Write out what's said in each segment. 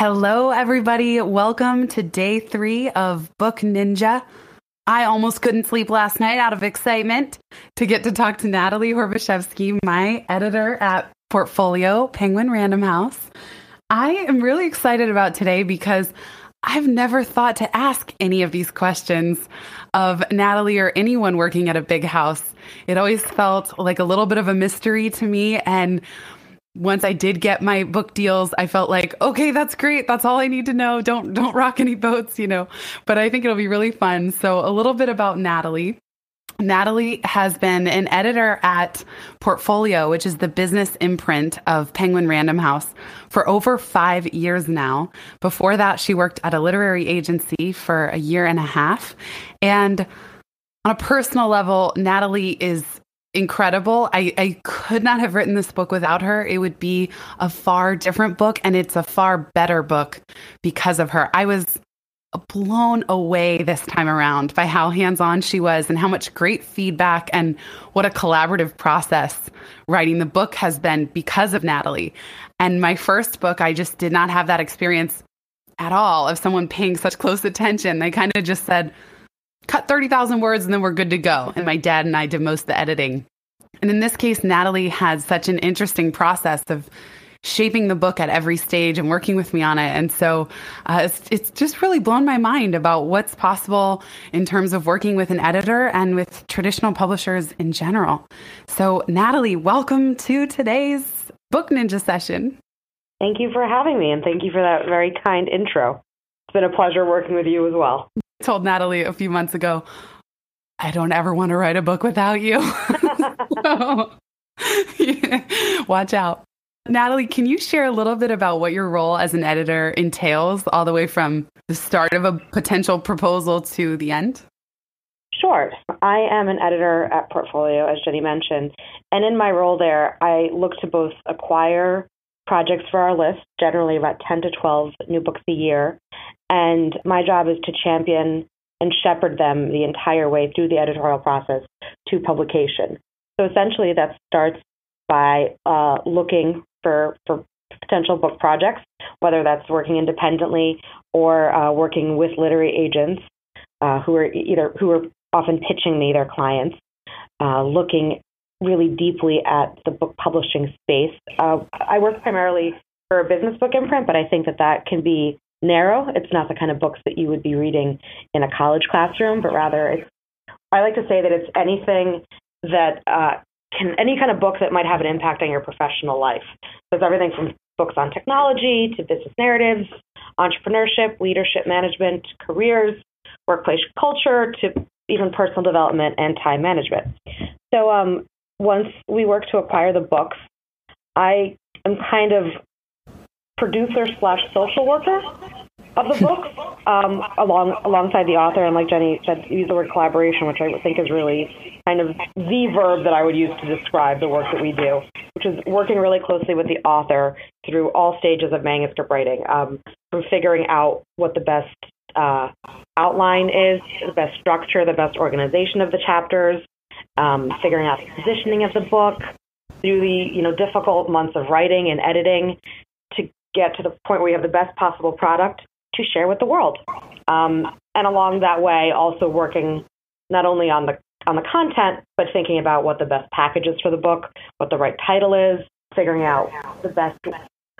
Hello, everybody. Welcome to day three of Book Ninja. I almost couldn't sleep last night out of excitement to get to talk to Natalie Horbachevsky, my editor at Portfolio Penguin Random House. I am really excited about today because I've never thought to ask any of these questions of Natalie or anyone working at a big house. It always felt like a little bit of a mystery to me. And once I did get my book deals, I felt like, okay, that's great. That's all I need to know. Don't don't rock any boats, you know. But I think it'll be really fun. So a little bit about Natalie. Natalie has been an editor at Portfolio, which is the business imprint of Penguin Random House, for over five years now. Before that, she worked at a literary agency for a year and a half. And on a personal level, Natalie is incredible. I, I could not have written this book without her. It would be a far different book, and it's a far better book because of her. I was blown away this time around by how hands on she was and how much great feedback and what a collaborative process writing the book has been because of Natalie. And my first book, I just did not have that experience at all of someone paying such close attention. They kind of just said, cut 30,000 words and then we're good to go. And my dad and I did most of the editing. And in this case, Natalie had such an interesting process of shaping the book at every stage and working with me on it. And so uh, it's, it's just really blown my mind about what's possible in terms of working with an editor and with traditional publishers in general. So, Natalie, welcome to today's Book Ninja session. Thank you for having me, and thank you for that very kind intro. It's been a pleasure working with you as well told Natalie a few months ago, I don't ever want to write a book without you. watch out. Natalie, can you share a little bit about what your role as an editor entails, all the way from the start of a potential proposal to the end? Sure. I am an editor at Portfolio, as Jenny mentioned. And in my role there, I look to both acquire projects for our list, generally about 10 to 12 new books a year, and my job is to champion and shepherd them the entire way through the editorial process to publication. So essentially, that starts by uh, looking for, for potential book projects, whether that's working independently or uh, working with literary agents uh, who are either who are often pitching me their clients, uh, looking really deeply at the book publishing space. Uh, I work primarily for a business book imprint, but I think that that can be narrow. It's not the kind of books that you would be reading in a college classroom, but rather it's, I like to say that it's anything that uh, can, any kind of book that might have an impact on your professional life. So it's everything from books on technology to business narratives, entrepreneurship, leadership management, careers, workplace culture, to even personal development and time management. So um, once we work to acquire the books, I am kind of producer slash social worker of the book, um, along alongside the author. And like Jenny said, use the word collaboration, which I think is really kind of the verb that I would use to describe the work that we do, which is working really closely with the author through all stages of manuscript writing, um, from figuring out what the best uh, outline is, the best structure, the best organization of the chapters, um, figuring out the positioning of the book, through the you know difficult months of writing and editing get to the point where we have the best possible product to share with the world. Um, and along that way, also working not only on the on the content, but thinking about what the best package is for the book, what the right title is, figuring out the best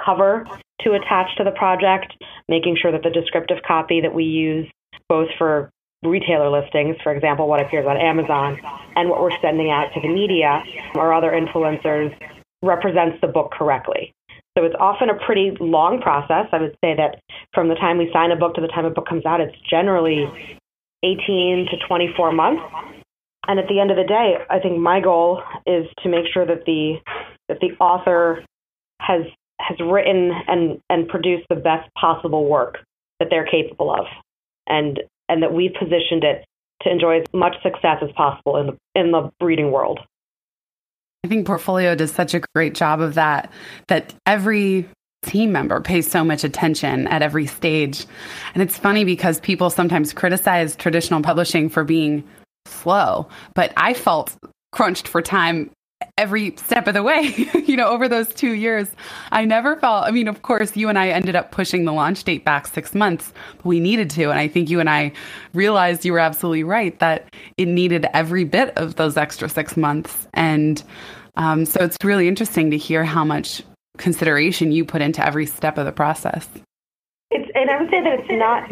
cover to attach to the project, making sure that the descriptive copy that we use, both for retailer listings, for example, what appears on Amazon, and what we're sending out to the media or other influencers, represents the book correctly. So it's often a pretty long process. I would say that from the time we sign a book to the time a book comes out, it's generally 18 to 24 months. And at the end of the day, I think my goal is to make sure that the that the author has has written and, and produced the best possible work that they're capable of, and and that we've positioned it to enjoy as much success as possible in the in the reading world. I think Portfolio does such a great job of that. That every team member pays so much attention at every stage. And it's funny because people sometimes criticize traditional publishing for being slow, but I felt crunched for time every step of the way, you know, over those two years. I never felt, I mean, of course, you and I ended up pushing the launch date back six months. but we needed to. And I think you and I realized you were absolutely right that it needed every bit of those extra six months. And um, so it's really interesting to hear how much consideration you put into every step of the process. And I would say that it's not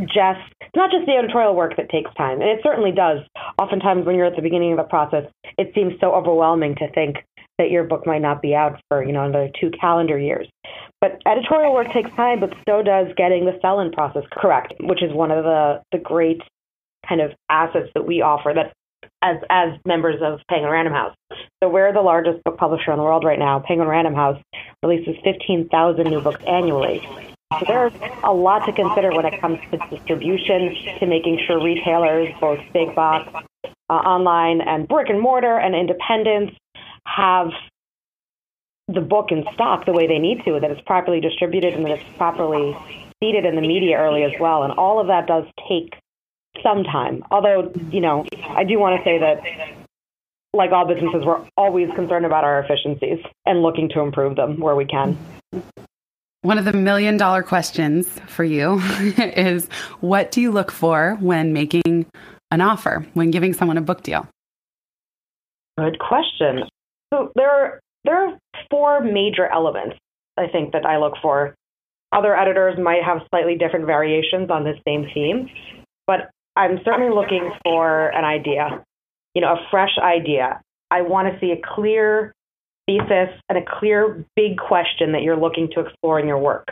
just not just the editorial work that takes time, and it certainly does. Oftentimes, when you're at the beginning of the process, it seems so overwhelming to think that your book might not be out for you know another two calendar years. But editorial work takes time, but so does getting the sell-in process correct, which is one of the the great kind of assets that we offer that as as members of Penguin Random House. So we're the largest book publisher in the world right now. Penguin Random House releases 15,000 new books annually. So there's a lot to consider when it comes to distribution, to making sure retailers, both big box, uh, online, and brick and mortar, and independents, have the book in stock the way they need to, that it's properly distributed and that it's properly seeded in the media early as well. And all of that does take some time. Although, you know, I do want to say that, like all businesses, we're always concerned about our efficiencies and looking to improve them where we can. One of the million dollar questions for you is what do you look for when making an offer, when giving someone a book deal? Good question. So there are there are four major elements I think that I look for. Other editors might have slightly different variations on the same theme, but I'm certainly looking for an idea, you know, a fresh idea. I want to see a clear thesis and a clear big question that you're looking to explore in your work.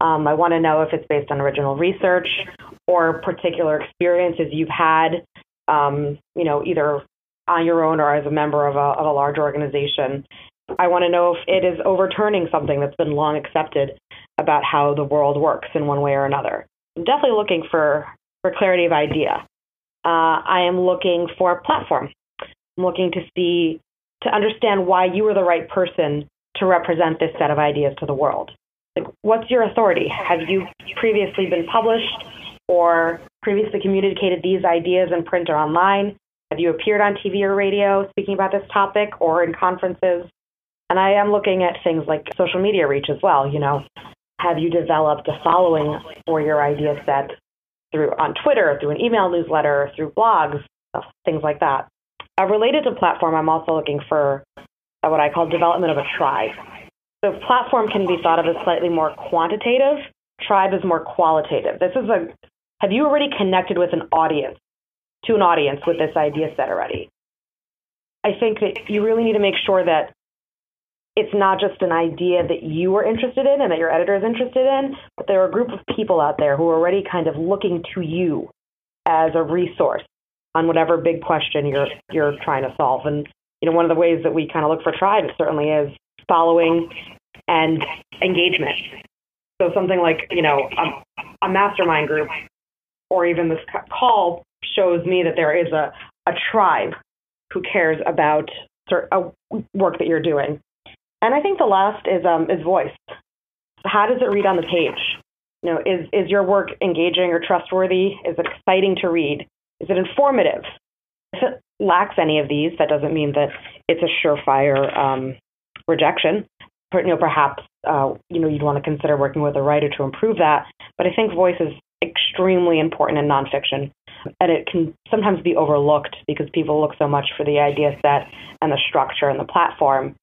Um, I want to know if it's based on original research or particular experiences you've had, um, you know, either on your own or as a member of a, of a large organization. I want to know if it is overturning something that's been long accepted about how the world works in one way or another. I'm definitely looking for, for clarity of idea. Uh, I am looking for a platform. I'm looking to see to understand why you are the right person to represent this set of ideas to the world. Like, what's your authority? Have you previously been published or previously communicated these ideas in print or online? Have you appeared on TV or radio speaking about this topic or in conferences? And I am looking at things like social media reach as well. You know, have you developed a following for your idea set through on Twitter, through an email newsletter, through blogs, things like that? Uh, related to platform, I'm also looking for uh, what I call development of a tribe. So platform can be thought of as slightly more quantitative. Tribe is more qualitative. This is a have you already connected with an audience to an audience with this idea set already? I think that you really need to make sure that it's not just an idea that you are interested in and that your editor is interested in, but there are a group of people out there who are already kind of looking to you as a resource on whatever big question you're you're trying to solve. And you know, one of the ways that we kind of look for tribe certainly is following and engagement. So something like you know a, a mastermind group or even this call shows me that there is a, a tribe who cares about work that you're doing. And I think the last is um, is voice. How does it read on the page? You know, is is your work engaging or trustworthy? Is it exciting to read? Is it informative? If it lacks any of these, that doesn't mean that it's a surefire um, rejection. You know, perhaps uh, you know you'd want to consider working with a writer to improve that. But I think voice is extremely important in nonfiction, and it can sometimes be overlooked because people look so much for the idea set and the structure and the platform.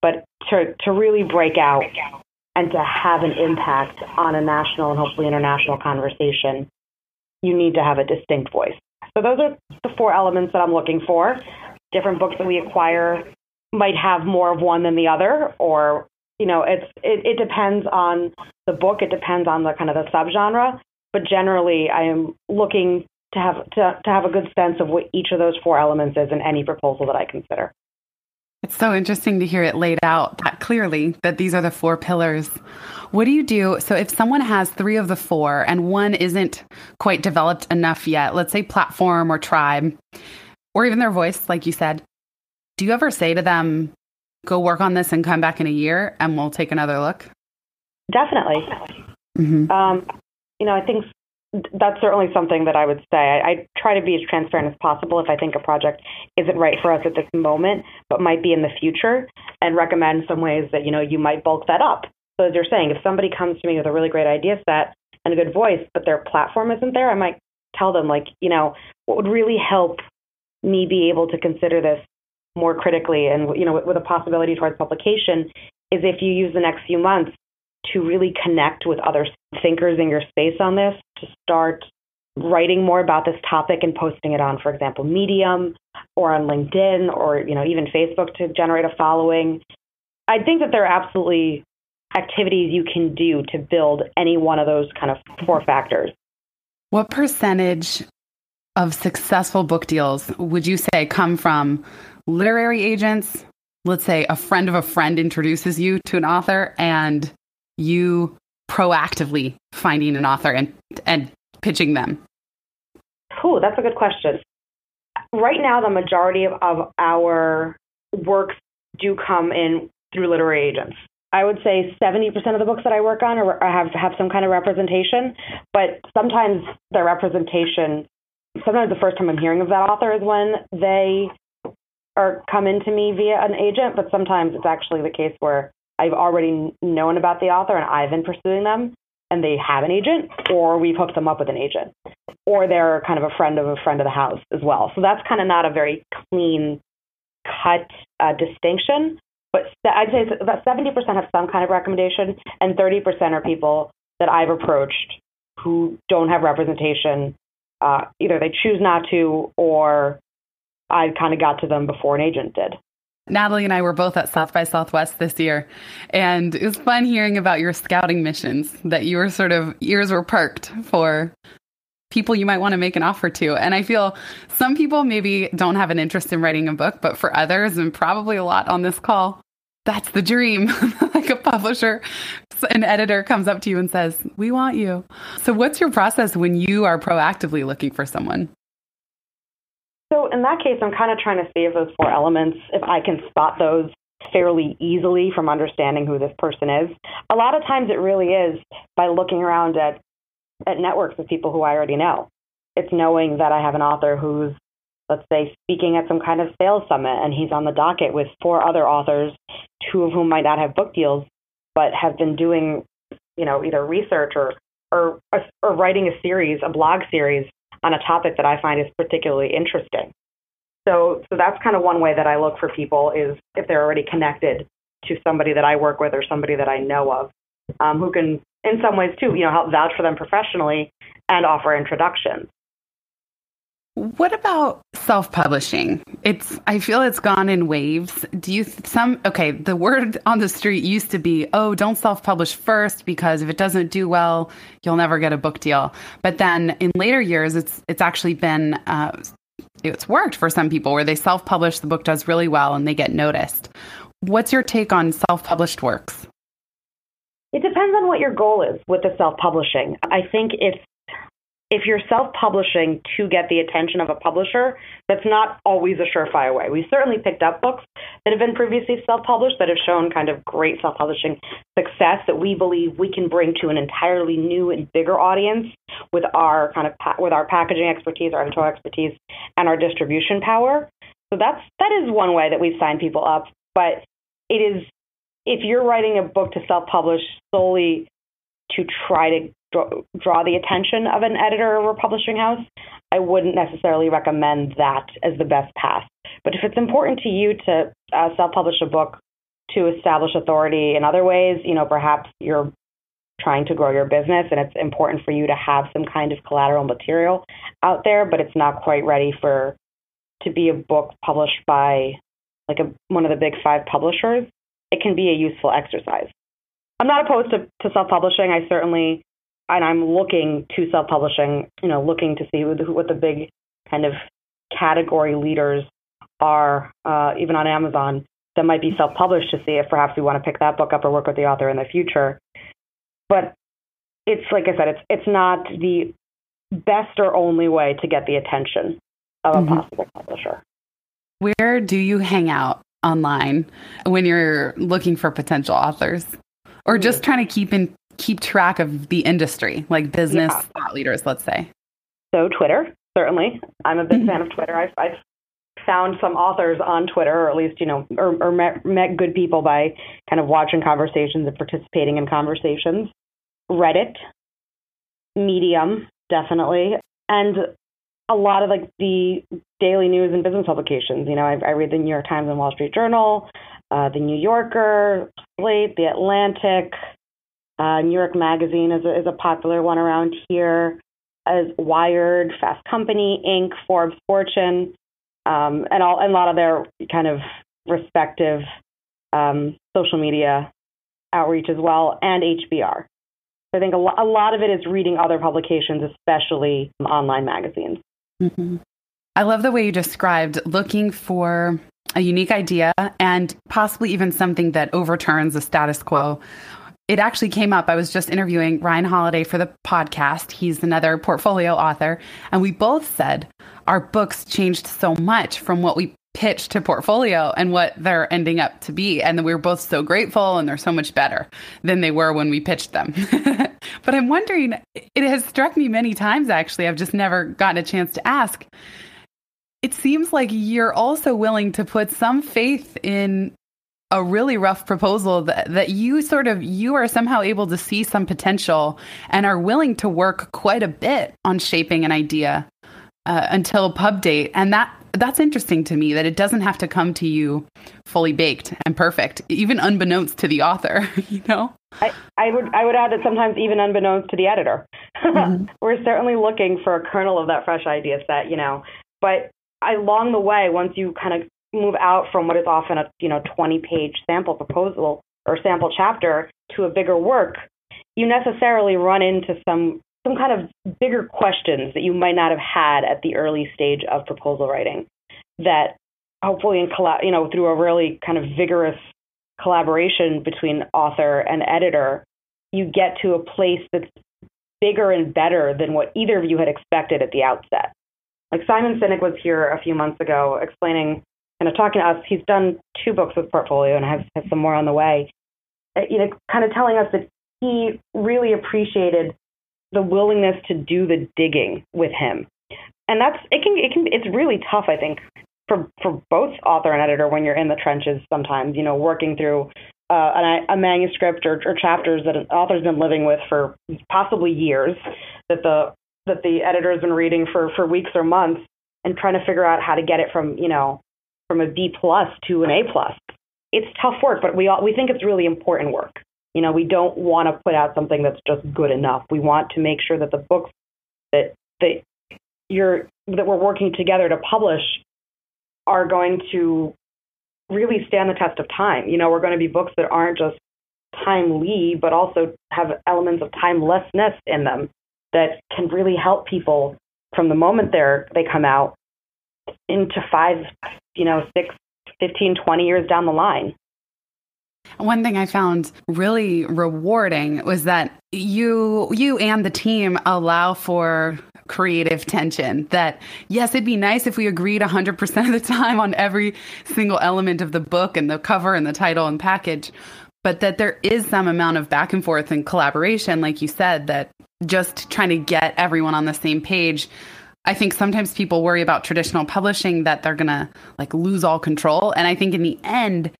But to to really break out and to have an impact on a national and hopefully international conversation, you need to have a distinct voice. So those are the four elements that I'm looking for. Different books that we acquire might have more of one than the other, or you know, it's it, it depends on the book. It depends on the kind of the subgenre. But generally, I am looking to have to, to have a good sense of what each of those four elements is in any proposal that I consider. It's so interesting to hear it laid out that clearly that these are the four pillars. What do you do? So, if someone has three of the four and one isn't quite developed enough yet, let's say platform or tribe, or even their voice, like you said, do you ever say to them, go work on this and come back in a year and we'll take another look? Definitely. Mm-hmm. Um, you know, I think that's certainly something that I would say. I, I, try to be as transparent as possible if I think a project isn't right for us at this moment, but might be in the future, and recommend some ways that you know you might bulk that up. So as you're saying, if somebody comes to me with a really great idea set and a good voice, but their platform isn't there, I might tell them like, you know, what would really help me be able to consider this more critically and you know with, with a possibility towards publication is if you use the next few months to really connect with other thinkers in your space on this, to start writing more about this topic and posting it on, for example, Medium or on LinkedIn or you know even Facebook to generate a following. I think that there are absolutely activities you can do to build any one of those kind of four factors. What percentage of successful book deals would you say come from literary agents? Let's say a friend of a friend introduces you to an author and you proactively finding an author and and pitching them? Oh, that's a good question. Right now, the majority of, of our works do come in through literary agents. I would say 70% of the books that I work on are, have have some kind of representation, but sometimes the representation, sometimes the first time I'm hearing of that author is when they are come into me via an agent, but sometimes it's actually the case where I've already known about the author and I've been pursuing them and they have an agent, or we've hooked them up with an agent, or they're kind of a friend of a friend of the house as well. So that's kind of not a very clean cut uh, distinction. But I'd say about 70% have some kind of recommendation, and 30% are people that I've approached who don't have representation. Uh, either they choose not to, or I kind of got to them before an agent did. Natalie and I were both at South by Southwest this year, and it was fun hearing about your scouting missions that you were sort of ears were perked for people you might want to make an offer to. And I feel some people maybe don't have an interest in writing a book, but for others, and probably a lot on this call, that's the dream. like a publisher, an editor comes up to you and says, We want you. So, what's your process when you are proactively looking for someone? So in that case, I'm kind of trying to see if those four elements, if I can spot those fairly easily from understanding who this person is. A lot of times it really is by looking around at, at networks of people who I already know. It's knowing that I have an author who's, let's say, speaking at some kind of sales summit and he's on the docket with four other authors, two of whom might not have book deals, but have been doing, you know, either research or, or, or writing a series, a blog series on a topic that I find is particularly interesting. So, so that's kind of one way that I look for people is if they're already connected to somebody that I work with or somebody that I know of, um, who can, in some ways too, you know, help vouch for them professionally and offer introductions. What about self-publishing? It's I feel it's gone in waves. Do you some okay, the word on the street used to be, "Oh, don't self-publish first because if it doesn't do well, you'll never get a book deal." But then in later years, it's it's actually been uh, it's worked for some people where they self-publish, the book does really well and they get noticed. What's your take on self-published works? It depends on what your goal is with the self-publishing. I think it's if you're self-publishing to get the attention of a publisher, that's not always a surefire way. We certainly picked up books that have been previously self-published that have shown kind of great self-publishing success that we believe we can bring to an entirely new and bigger audience with our kind of pa- with our packaging expertise, our editorial expertise, and our distribution power. So that's that is one way that we've signed people up. But it is if you're writing a book to self-publish solely to try to draw, the attention of an editor or publishing house, I wouldn't necessarily recommend that as the best path. But if it's important to you to uh, self-publish a book to establish authority in other ways, you know, perhaps you're trying to grow your business and it's important for you to have some kind of collateral material out there, but it's not quite ready for to be a book published by like a, one of the big five publishers, it can be a useful exercise. I'm not opposed to, to self-publishing. I certainly and I'm looking to self-publishing, you know, looking to see what the big kind of category leaders are, uh, even on Amazon. that might be self published to see if perhaps we want to pick that book up or work with the author in the future. But it's like I said, it's it's not the best or only way to get the attention of a mm-hmm. possible publisher. Where do you hang out online when you're looking for potential authors? Or just mm. trying to keep in keep track of the industry, like business yeah. thought leaders, let's say? So Twitter, certainly. I'm a big mm-hmm. fan of Twitter. I've, I've found some authors on Twitter, or at least, you know, or, or met, met good people by kind of watching conversations and participating in conversations. Reddit, Medium, definitely, and a lot of like the daily news and business publications. You know, I, I read the New York Times and Wall Street Journal, uh, the New Yorker, Slate, the Atlantic, uh, New York Magazine is a, is a popular one around here, as Wired, Fast Company, Inc., Forbes, Fortune, um, and all and a lot of their kind of respective um, social media outreach as well, and HBR. So I think a, lo- a lot of it is reading other publications, especially online magazines. Mm-hmm. I love the way you described looking for a unique idea and possibly even something that overturns the status quo. It actually came up. I was just interviewing Ryan Holiday for the podcast. He's another portfolio author. And we both said our books changed so much from what we pitched to portfolio and what they're ending up to be. And we were both so grateful and they're so much better than they were when we pitched them. but I'm wondering, it has struck me many times actually. I've just never gotten a chance to ask it seems like you're also willing to put some faith in a really rough proposal that, that you sort of you are somehow able to see some potential and are willing to work quite a bit on shaping an idea uh, until pub date. And that that's interesting to me that it doesn't have to come to you fully baked and perfect even unbeknownst to the author you know? I, I would I would add that sometimes even unbeknownst to the editor. Mm-hmm. we're certainly looking for a kernel of that fresh idea set you know. But along the way, once you kind of move out from what is often a you know 20 page sample proposal or sample chapter to a bigger work, you necessarily run into some some kind of bigger questions that you might not have had at the early stage of proposal writing that hopefully in collab, you know through a really kind of vigorous collaboration between author and editor you get to a place that's bigger and better than what either of you had expected at the outset. Like Simon Sinek was here a few months ago explaining, kind of talking to us. He's done two books with Portfolio and has, has some more on the way. Uh, you know, kind of telling us that he really appreciated the willingness to do the digging with him. And that's it can it can it's really tough, I think, for for both author and editor when you're in the trenches sometimes, you know, working through uh, a, a manuscript or, or chapters that an author's been living with for possibly years that the that the editor's been reading for for weeks or months and trying to figure out how to get it from you know from a B plus to an A plus. It's tough work, but we all, we think it's really important work. You know, we don't want to put out something that's just good enough. We want to make sure that the books that that you're that we're working together to publish are going to really stand the test of time. You know, we're going to be books that aren't just timely, but also have elements of timelessness in them that can really help people from the moment they're they come out into five, you know, six, 15, 20 years down the line. One thing I found really rewarding was that you you and the team allow for creative tension that yes it'd be nice if we agreed 100% of the time on every single element of the book and the cover and the title and package but that there is some amount of back and forth and collaboration like you said that just trying to get everyone on the same page. I think sometimes people worry about traditional publishing that they're going to like lose all control. And I think in the end,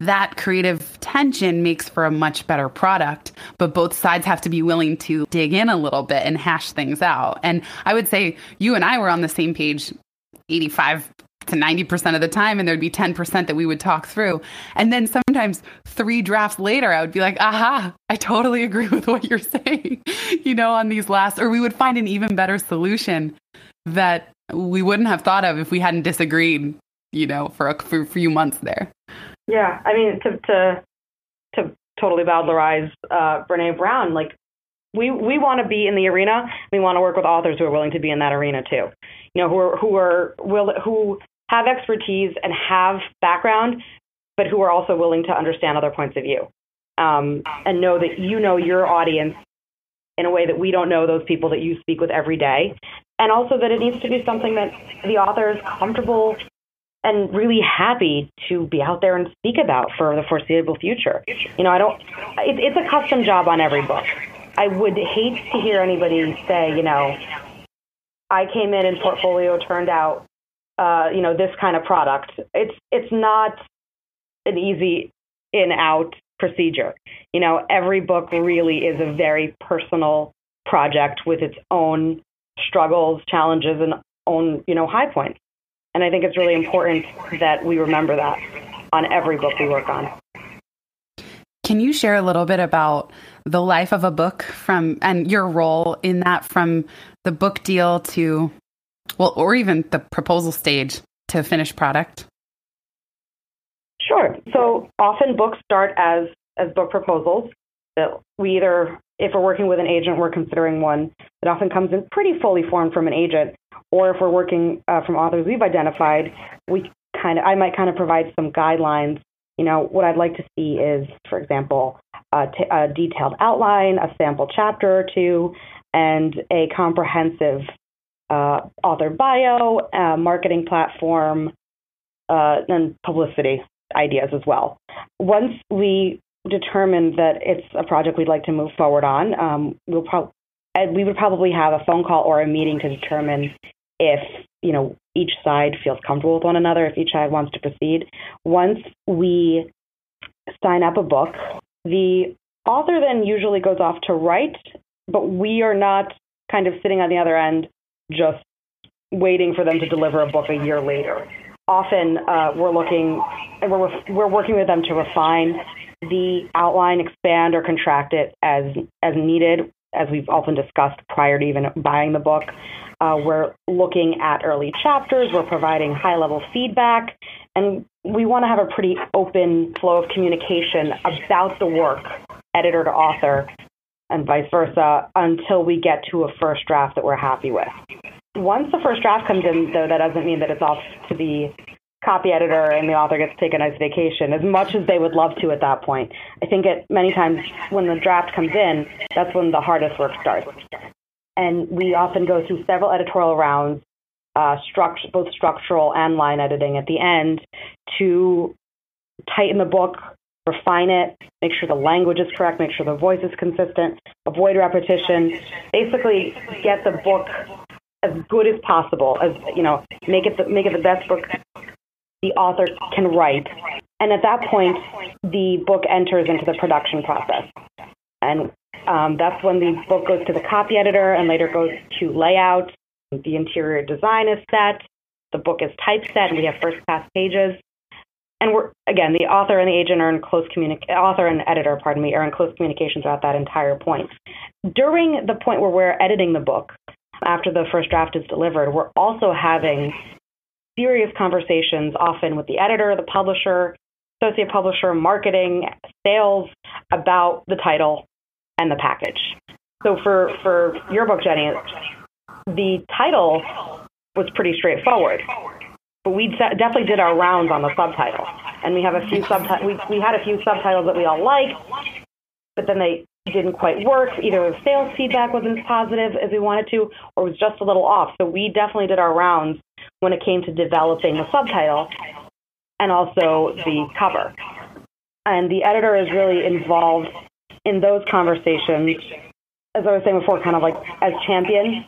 that creative tension makes for a much better product. But both sides have to be willing to dig in a little bit and hash things out. And I would say you and I were on the same page 85 to 90% of the time and there'd be 10% that we would talk through. And then sometimes three drafts later, I would be like, aha, I totally agree with what you're saying, you know, on these last, or we would find an even better solution that we wouldn't have thought of if we hadn't disagreed, you know, for a, for few months there. Yeah. I mean, to, to, to totally bowdlerize uh, Brene Brown, like we, we want to be in the arena. We want to work with authors who are willing to be in that arena too. You know, who are, who are will, who have expertise and have background but who are also willing to understand other points of view um, and know that you know your audience in a way that we don't know those people that you speak with every day. And also that it needs to be something that the author is comfortable and really happy to be out there and speak about for the foreseeable future. You know, I don't, it, it's a custom job on every book. I would hate to hear anybody say, you know, I came in and portfolio turned out, uh, you know, this kind of product. It's, it's not an easy in out procedure. You know, every book really is a very personal project with its own struggles, challenges, and own, you know, high points. And I think it's really important that we remember that on every book we work on. Can you share a little bit about the life of a book from and your role in that from the book deal to well or even the proposal stage to finished product? Sure. So often books start as as book proposals that we either if we're working with an agent, we're considering one that often comes in pretty fully formed from an agent, or if we're working uh, from authors we've identified, we kind of I might kind of provide some guidelines. You know, what I'd like to see is, for example, a, t- a detailed outline, a sample chapter or two, and a comprehensive uh, author bio, uh, marketing platform, uh, and publicity ideas as well. Once we determine that it's a project we'd like to move forward on, um, we'll pro- we would probably have a phone call or a meeting to determine if you know each side feels comfortable with one another, if each side wants to proceed. Once we sign up a book, the author then usually goes off to write, but we are not kind of sitting on the other end just waiting for them to deliver a book a year later often uh, we're looking we're we're working with them to refine the outline, expand or contract it as as needed, as we've often discussed prior to even buying the book. Uh, we're looking at early chapters. We're providing high level feedback, and we want to have a pretty open flow of communication about the work, editor to author, and vice versa, until we get to a first draft that we're happy with once the first draft comes in, though, that doesn't mean that it's off to the copy editor and the author gets to take a nice vacation, as much as they would love to at that point. I think it many times when the draft comes in, that's when the hardest work starts. And we often go through several editorial rounds, uh, struct- both structural and line editing at the end, to tighten the book, refine it, make sure the language is correct, make sure the voice is consistent, avoid repetition, basically get the book as good as possible, as you know, make it the, make it the best book the author can write. And at that point, the book enters into the production process, and um, that's when the book goes to the copy editor and later goes to layout. The interior design is set. The book is typeset, and we have first pass pages. And we're again, the author and the agent are in close communication. Author and editor, pardon me, are in close communication throughout that entire point. During the point where we're editing the book, after the first draft is delivered, we're also having serious conversations, often with the editor, the publisher, associate publisher, marketing, sales, about the title and the package. So for, for your book, Jenny, the title was pretty straightforward. But we definitely did our rounds on the subtitle. And we have a few subtitles, we, we had a few subtitles that we all liked, but then they didn't quite work. Either the sales feedback wasn't as positive as we wanted to, or was just a little off. So we definitely did our rounds when it came to developing the subtitle and also the cover. And the editor is really involved in those conversations, as I was saying before, kind of like as champion,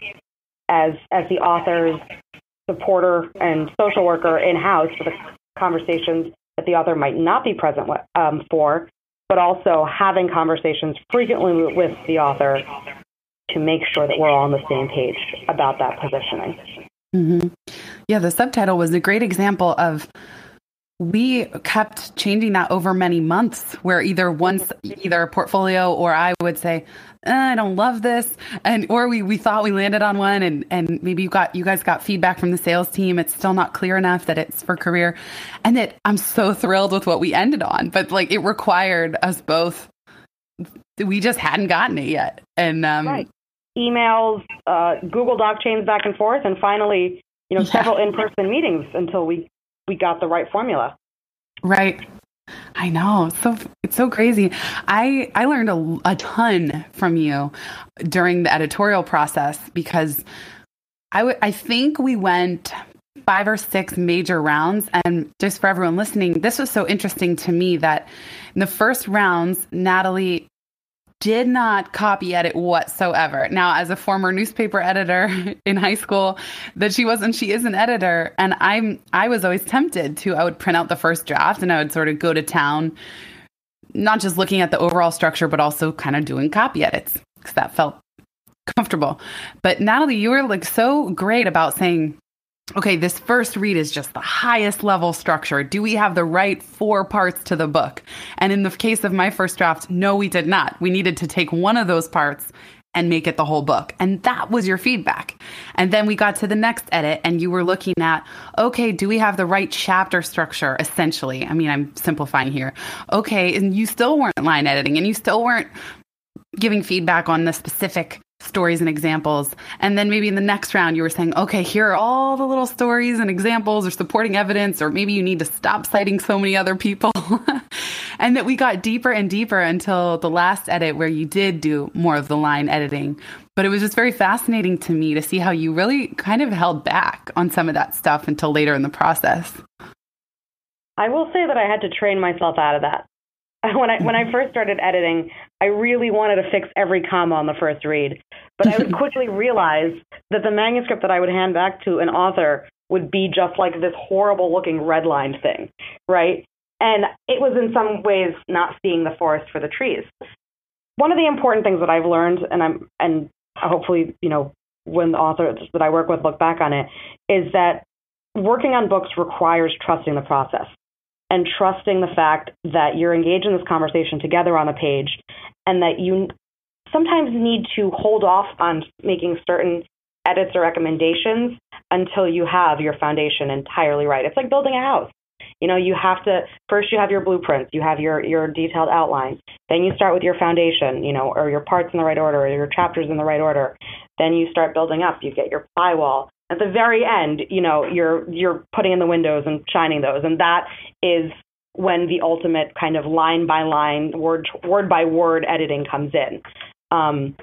as as the author's supporter and social worker in house for the conversations that the author might not be present um, for, but also having conversations frequently with the author to make sure that we're all on the same page about that positioning. Mm-hmm. Yeah, the subtitle was a great example of we kept changing that over many months where either once either a portfolio or I would say eh, I don't love this and or we we thought we landed on one and and maybe you got you guys got feedback from the sales team it's still not clear enough that it's for career and that I'm so thrilled with what we ended on but like it required us both we just hadn't gotten it yet and um right. Emails uh Google Doc chains back and forth and finally you know, several in-person meetings until we we got the right formula. Right. I know. So it's so crazy. I I learned a, a ton from you during the editorial process because I, w- I think we went five or six major rounds. And just for everyone listening, this was so interesting to me that in the first rounds, Natalie did not copy edit whatsoever. Now, as a former newspaper editor in high school, that she wasn't, she is an editor. And I'm, I was always tempted to, I would print out the first draft and I would sort of go to town, not just looking at the overall structure, but also kind of doing copy edits because that felt comfortable. But Natalie, you were like so great about saying, okay, this first read is just the highest level structure. Do we have the right four parts to the book? And in the case of my first draft, no, we did not. We needed to take one of those parts and make it the whole book. And that was your feedback. And then we got to the next edit and you were looking at, okay, do we have the right chapter structure essentially? I mean, I'm simplifying here. Okay, and you still weren't line editing and you still weren't giving feedback on the specific stories and examples. And then maybe in the next round, you were saying, okay, here are all the little stories and examples or supporting evidence, or maybe you need to stop citing so many other people. and that we got deeper and deeper until the last edit where you did do more of the line editing. But it was just very fascinating to me to see how you really kind of held back on some of that stuff until later in the process. I will say that I had to train myself out of that. when I when I mm-hmm. first started editing, I really wanted to fix every comma on the first read, but I would quickly realize that the manuscript that I would hand back to an author would be just like this horrible looking redlined thing, right? And it was in some ways not seeing the forest for the trees. One of the important things that I've learned, and I'm and hopefully you know when the authors that I work with look back on it, is that working on books requires trusting the process and trusting the fact that you're engaged in this conversation together on a page and that you sometimes need to hold off on making certain edits or recommendations until you have your foundation entirely right. It's like building a house. You know, you have to first you have your blueprints, you have your your detailed outline. Then you start with your foundation, you know, or your parts in the right order, or your chapters in the right order. Then you start building up. You get your plywall at the very end, you know, you're you're putting in the windows and shining those, and that is when the ultimate kind of line by line, word word by word editing comes in. Um,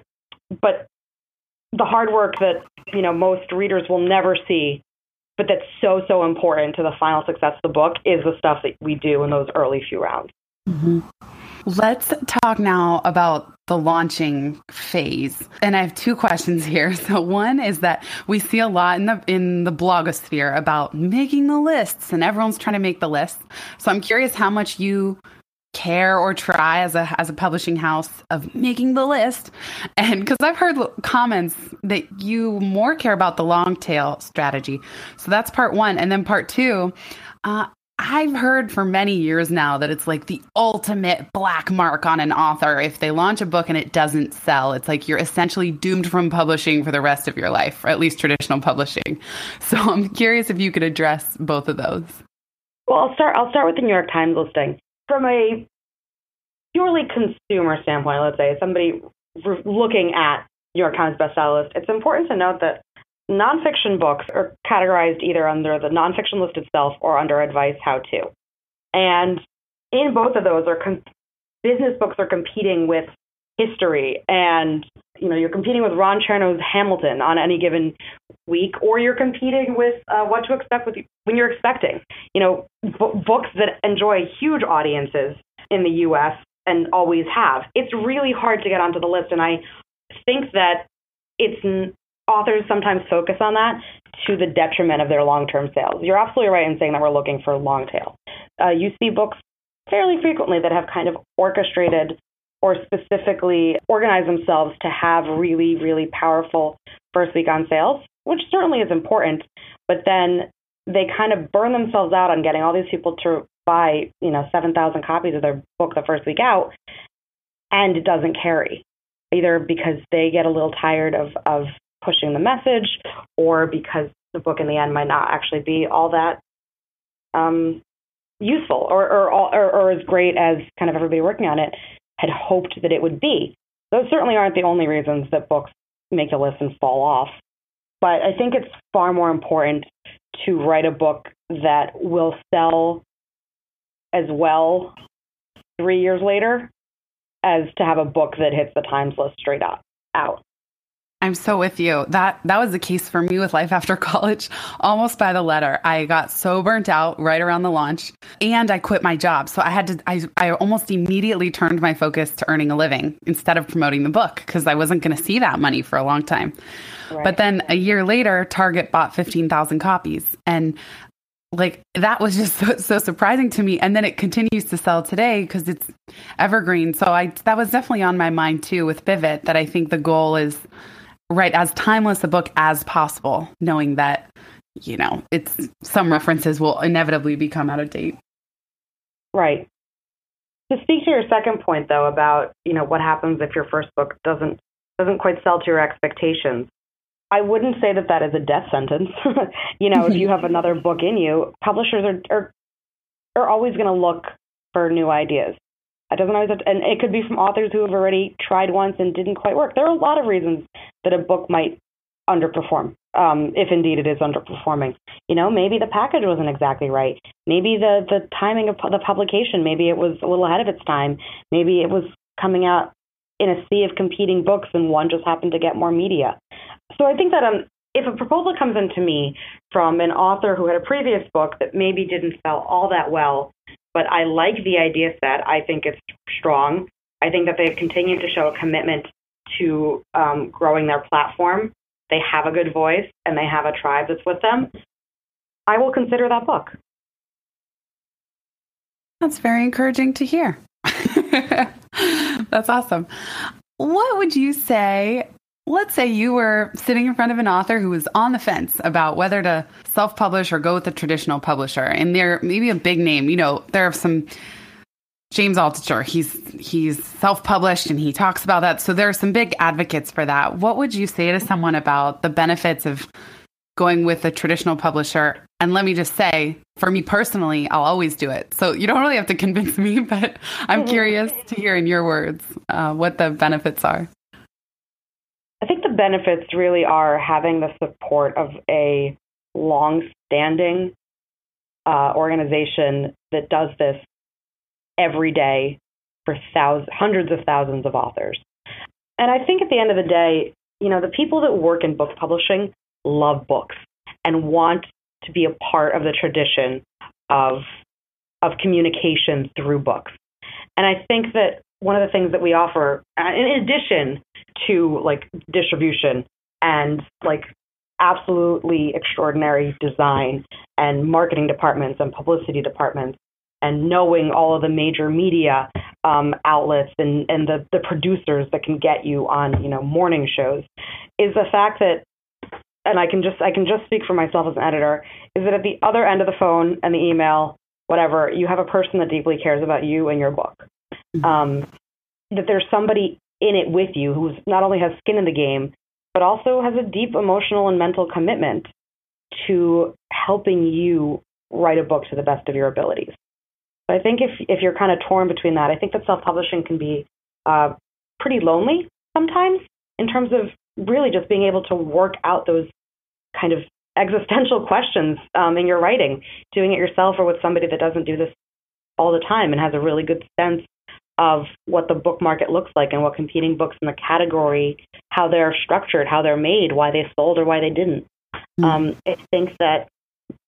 but the hard work that you know most readers will never see, but that's so so important to the final success of the book is the stuff that we do in those early few rounds. Mm-hmm. Let's talk now about the launching phase. And I have two questions here. So one is that we see a lot in the in the blogosphere about making the lists and everyone's trying to make the list. So I'm curious how much you care or try as a as a publishing house of making the list and because i've heard comments that you more care about the long tail strategy so that's part one and then part two uh, I've heard for many years now that it's like the ultimate black mark on an author. If they launch a book and it doesn't sell, it's like you're essentially doomed from publishing for the rest of your life, or at least traditional publishing. So I'm curious if you could address both of those. Well, I'll start. I'll start with the New York Times listing from a purely consumer standpoint. Let's say somebody looking at New York Times bestseller list. It's important to note that Nonfiction books are categorized either under the nonfiction list itself or under advice how to. And in both of those, are com- business books are competing with history and you know you're competing with Ron Chernow's Hamilton on any given week, or you're competing with uh, what to expect with when you're expecting. You know, b- books that enjoy huge audiences in the U.S. and always have. It's really hard to get onto the list, and I think that it's authors sometimes focus on that to the detriment of their long-term sales. You're absolutely right in saying that we're looking for long tail. Uh, you see books fairly frequently that have kind of orchestrated or specifically organized themselves to have really, really powerful first week on sales, which certainly is important. But then they kind of burn themselves out on getting all these people to buy, you know, 7,000 copies of their book the first week out, and it doesn't carry either because they get a little tired of, of pushing the message or because the book in the end might not actually be all that um, useful or, or, or, or as great as kind of everybody working on it had hoped that it would be. Those certainly aren't the only reasons that books make a list and fall off. But I think it's far more important to write a book that will sell as well three years later as to have a book that hits the Times list straight up out. I'm so with you. That that was the case for me with life after college, almost by the letter. I got so burnt out right around the launch and I quit my job. So I had to I I almost immediately turned my focus to earning a living instead of promoting the book because I wasn't going to see that money for a long time. Right. But then a year later, Target bought 15,000 copies and like that was just so, so, surprising to me and then it continues to sell today because it's evergreen so i that was definitely on my mind too with pivot that i think the goal is write as timeless a book as possible knowing that you know it's some references will inevitably become out of date right to speak to your second point though about you know what happens if your first book doesn't doesn't quite sell to your expectations I wouldn't say that that is a death sentence. you know, if you have another book in you, publishers are are, are always going to look for new ideas. It doesn't always, have to, and it could be from authors who have already tried once and didn't quite work. There are a lot of reasons that a book might underperform, um, if indeed it is underperforming. You know, maybe the package wasn't exactly right. Maybe the the timing of the publication, maybe it was a little ahead of its time. Maybe it was coming out in a sea of competing books and one just happened to get more media. So I think that um, if a proposal comes in to me from an author who had a previous book that maybe didn't sell all that well, but I like the idea set, I think it's strong. I think that they continue to show a commitment to um, growing their platform. They have a good voice and they have a tribe that's with them. I will consider that book. That's very encouraging to hear. That's awesome. What would you say Let's say you were sitting in front of an author who was on the fence about whether to self publish or go with a traditional publisher, and they're maybe a big name. You know, there are some James Altucher, he's he's self-published and he talks about that. So there are some big advocates for that. What would you say to someone about the benefits of going with a traditional publisher? And let me just say, for me personally, I'll always do it. So you don't really have to convince me, but I'm curious to hear in your words uh, what the benefits are. The benefits really are having the support of a long-standing uh, organization that does this every day for thousands, hundreds of thousands of authors. And I think at the end of the day, you know, the people that work in book publishing love books and want to be a part of the tradition of of communication through books. And I think that one of the things that we offer, uh, in addition to like distribution and like absolutely extraordinary design and marketing departments and publicity departments and knowing all of the major media um, outlets and, and the, the producers that can get you on you know morning shows is the fact that and I can just I can just speak for myself as an editor is that at the other end of the phone and the email whatever you have a person that deeply cares about you and your book mm-hmm. um, that there's somebody in it with you who not only has skin in the game, but also has a deep emotional and mental commitment to helping you write a book to the best of your abilities. So I think if if you're kind of torn between that, I think that self-publishing can be uh, pretty lonely sometimes in terms of really just being able to work out those kind of existential questions um, in your writing, doing it yourself or with somebody that doesn't do this all the time and has a really good sense of what the book market looks like and what competing books in the category, how they're structured, how they're made, why they sold or why they didn't. Mm-hmm. Um, I think that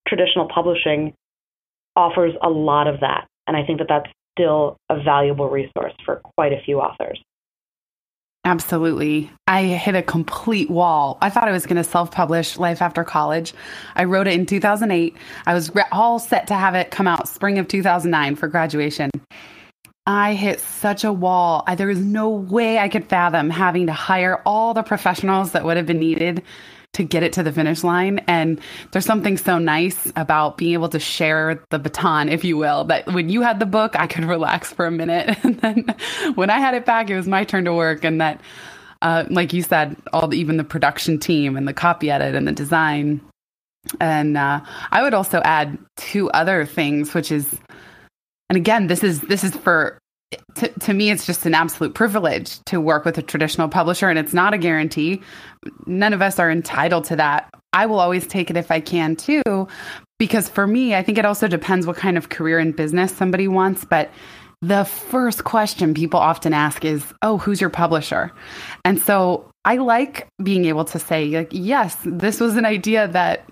traditional publishing offers a lot of that. And I think that that's still a valuable resource for quite a few authors. Absolutely. I hit a complete wall. I thought I was going to self publish Life After College. I wrote it in 2008. I was all set to have it come out spring of 2009 for graduation. I hit such a wall. I, there was no way I could fathom having to hire all the professionals that would have been needed to get it to the finish line. And there's something so nice about being able to share the baton, if you will, that when you had the book, I could relax for a minute. And then when I had it back, it was my turn to work. And that, uh, like you said, all the, even the production team and the copy edit and the design. And uh, I would also add two other things, which is and again, this is this is for to, to me, it's just an absolute privilege to work with a traditional publisher, and it's not a guarantee. None of us are entitled to that. I will always take it if I can too. because for me, I think it also depends what kind of career in business somebody wants. But the first question people often ask is, Oh, who's your publisher? And so I like being able to say, like, yes, this was an idea that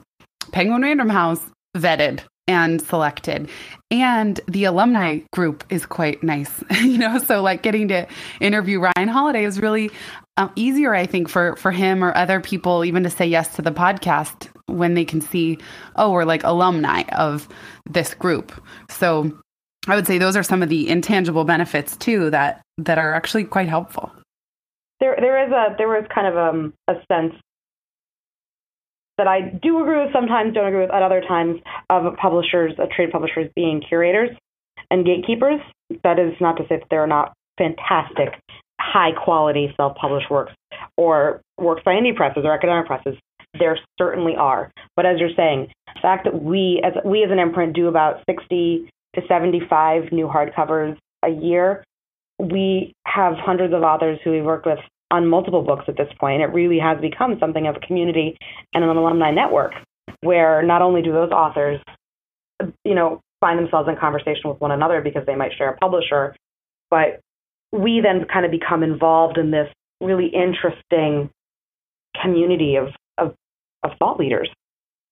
Penguin Random House vetted and selected. And the alumni group is quite nice, you know. So like getting to interview Ryan Holiday is really um, easier, I think, for for him or other people even to say yes to the podcast when they can see, oh, we're like alumni of this group. So I would say those are some of the intangible benefits too that that are actually quite helpful. There, there is a there was kind of um, a sense that I do agree with sometimes, don't agree with at other times of publishers, of trade publishers being curators and gatekeepers. That is not to say that there are not fantastic, high quality self published works or works by indie presses or academic presses. There certainly are. But as you're saying, the fact that we as we as an imprint do about sixty to seventy five new hardcovers a year, we have hundreds of authors who we've worked with on multiple books at this point. It really has become something of a community and an alumni network where not only do those authors, you know, find themselves in conversation with one another because they might share a publisher, but we then kind of become involved in this really interesting community of, of, of thought leaders,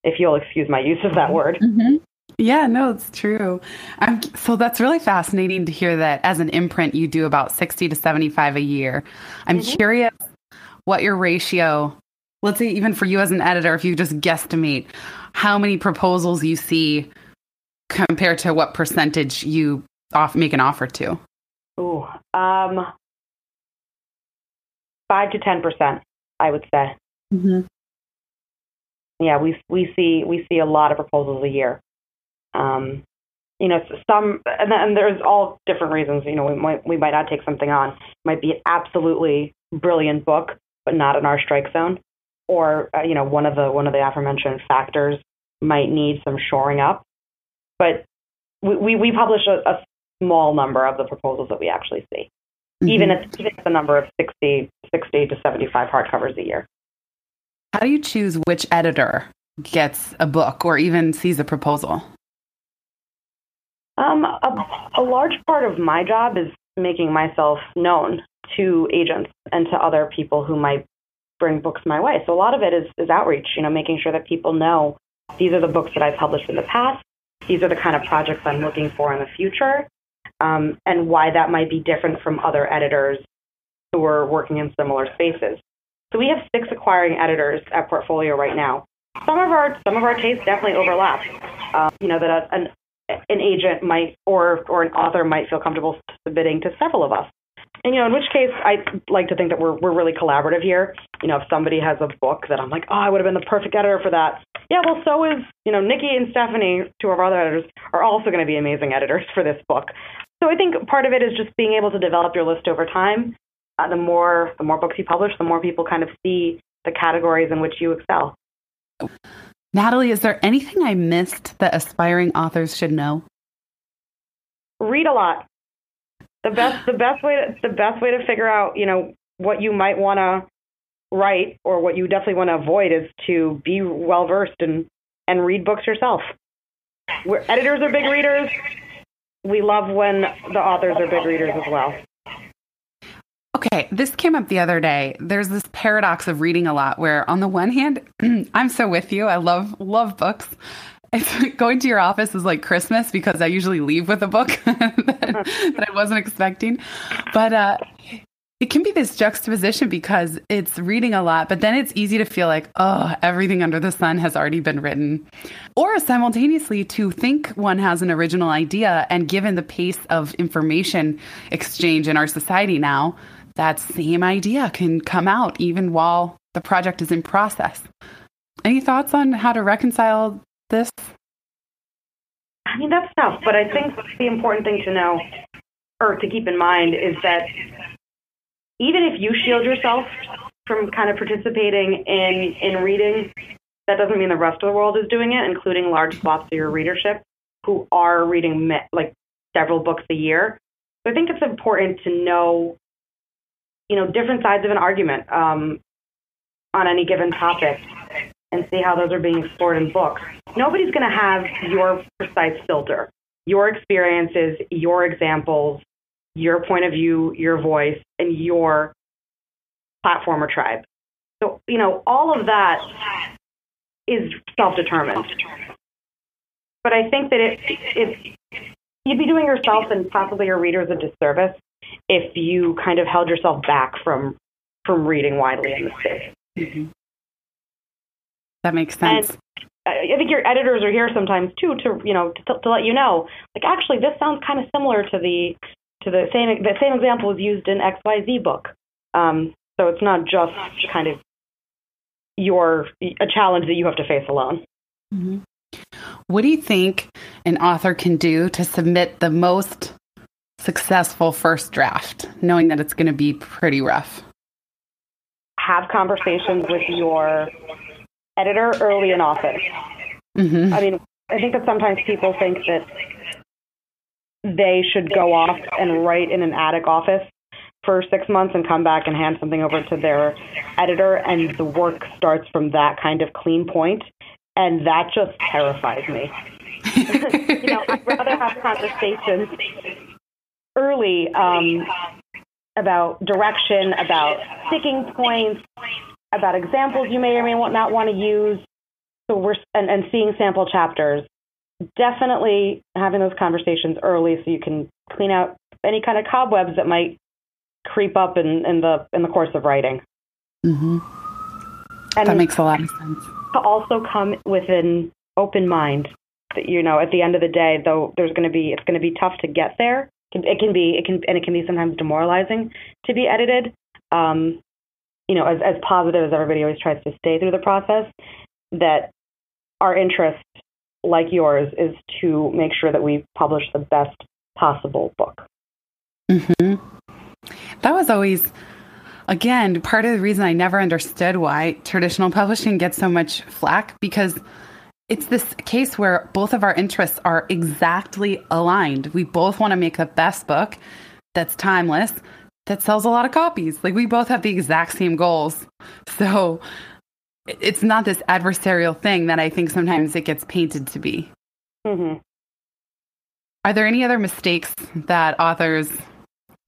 if you'll excuse my use of that word. Mm-hmm. Yeah, no, it's true. I'm, so that's really fascinating to hear that as an imprint, you do about 60 to 75 a year. I'm mm-hmm. curious what your ratio, let's say, even for you as an editor, if you just guesstimate how many proposals you see compared to what percentage you off, make an offer to. Ooh, um, five to 10%, I would say. Mm-hmm. Yeah, we, we see, we see a lot of proposals a year. Um, you know, some and, and there's all different reasons. You know, we might we might not take something on. It might be an absolutely brilliant book, but not in our strike zone. Or uh, you know, one of the one of the aforementioned factors might need some shoring up. But we we, we publish a, a small number of the proposals that we actually see, mm-hmm. even at even at the number of 60, 60 to seventy five hardcovers a year. How do you choose which editor gets a book or even sees a proposal? Um, a, a large part of my job is making myself known to agents and to other people who might bring books my way. So a lot of it is, is outreach, you know, making sure that people know these are the books that I've published in the past. These are the kind of projects I'm looking for in the future, um, and why that might be different from other editors who are working in similar spaces. So we have six acquiring editors at Portfolio right now. Some of our some of our tastes definitely overlap. Um, you know that a, an an agent might or or an author might feel comfortable submitting to several of us. And you know, in which case, I like to think that we're we're really collaborative here. You know, if somebody has a book that I'm like, oh, I would have been the perfect editor for that. Yeah, well, so is you know Nikki and Stephanie, two of our other editors, are also going to be amazing editors for this book. So I think part of it is just being able to develop your list over time. Uh, the more the more books you publish, the more people kind of see the categories in which you excel. Natalie, is there anything I missed that aspiring authors should know? Read a lot. The best the best way to, the best way to figure out, you know, what you might want to write or what you definitely want to avoid is to be well versed and and read books yourself. We're, editors are big readers. We love when the authors are big readers as well. Okay, this came up the other day. There's this paradox of reading a lot where on the one hand, I'm so with you. I love love books. Going to your office is like Christmas because I usually leave with a book that, that, I wasn't expecting. But uh, it can be this juxtaposition because it's reading a lot, but then it's easy to feel like, oh, everything under the sun has already been written. Or simultaneously to think one has an original idea, and given the pace of information exchange in our society now, that same idea can come out even while the project is in process. Any thoughts on how to reconcile this? I mean, that's tough, but I think the important thing to know or to keep in mind is that even if you shield yourself from kind of participating in, in reading, that doesn't mean the rest of the world is doing it, including large swaths of your readership who are reading like several books a year. So I think it's important to know you know, different sides of an argument um, on any given topic. and see how those are being explored in books. Nobody's going to have your precise filter, your experiences, your examples, your point of view, your voice, and your platform or tribe. So, you know, all of that is self determined. But I think that it, it, you'd be doing yourself and possibly your readers a disservice if you kind of held yourself back from from reading widely in the space. Mm-hmm. That makes sense. And I think your editors are here sometimes too to you know to, to let you know like actually this sounds kind of similar to the to the same the same example was used in XYZ book. Um, so it's not just kind of your a challenge that you have to face alone. Mm-hmm. What do you think an author can do to submit the most successful first draft, knowing that it's going to be pretty rough? Have conversations with your editor early in office. Mm-hmm. I mean, I think that sometimes people think that they should go off and write in an attic office for six months and come back and hand something over to their editor, and the work starts from that kind of clean point. point, and that just terrifies me. you know, I'd rather have conversations early um, about direction, about sticking points, about examples you may or may not want to use. So we're and, and seeing sample chapters. Definitely having those conversations early so you can clean out any kind of cobwebs that might creep up in, in the in the course of writing. Mm-hmm. And that makes a lot of sense. To also come with an open mind. That you know, at the end of the day, though, there's going to be it's going to be tough to get there. It can be it can and it can be sometimes demoralizing to be edited. Um, you know, as as positive as everybody always tries to stay through the process, that our interest, like yours, is to make sure that we publish the best possible book. Mm-hmm. That was always, again, part of the reason I never understood why traditional publishing gets so much flack because it's this case where both of our interests are exactly aligned. We both want to make the best book that's timeless, that sells a lot of copies. Like we both have the exact same goals. So it's not this adversarial thing that I think sometimes it gets painted to be. Mm-hmm. Are there any other mistakes that authors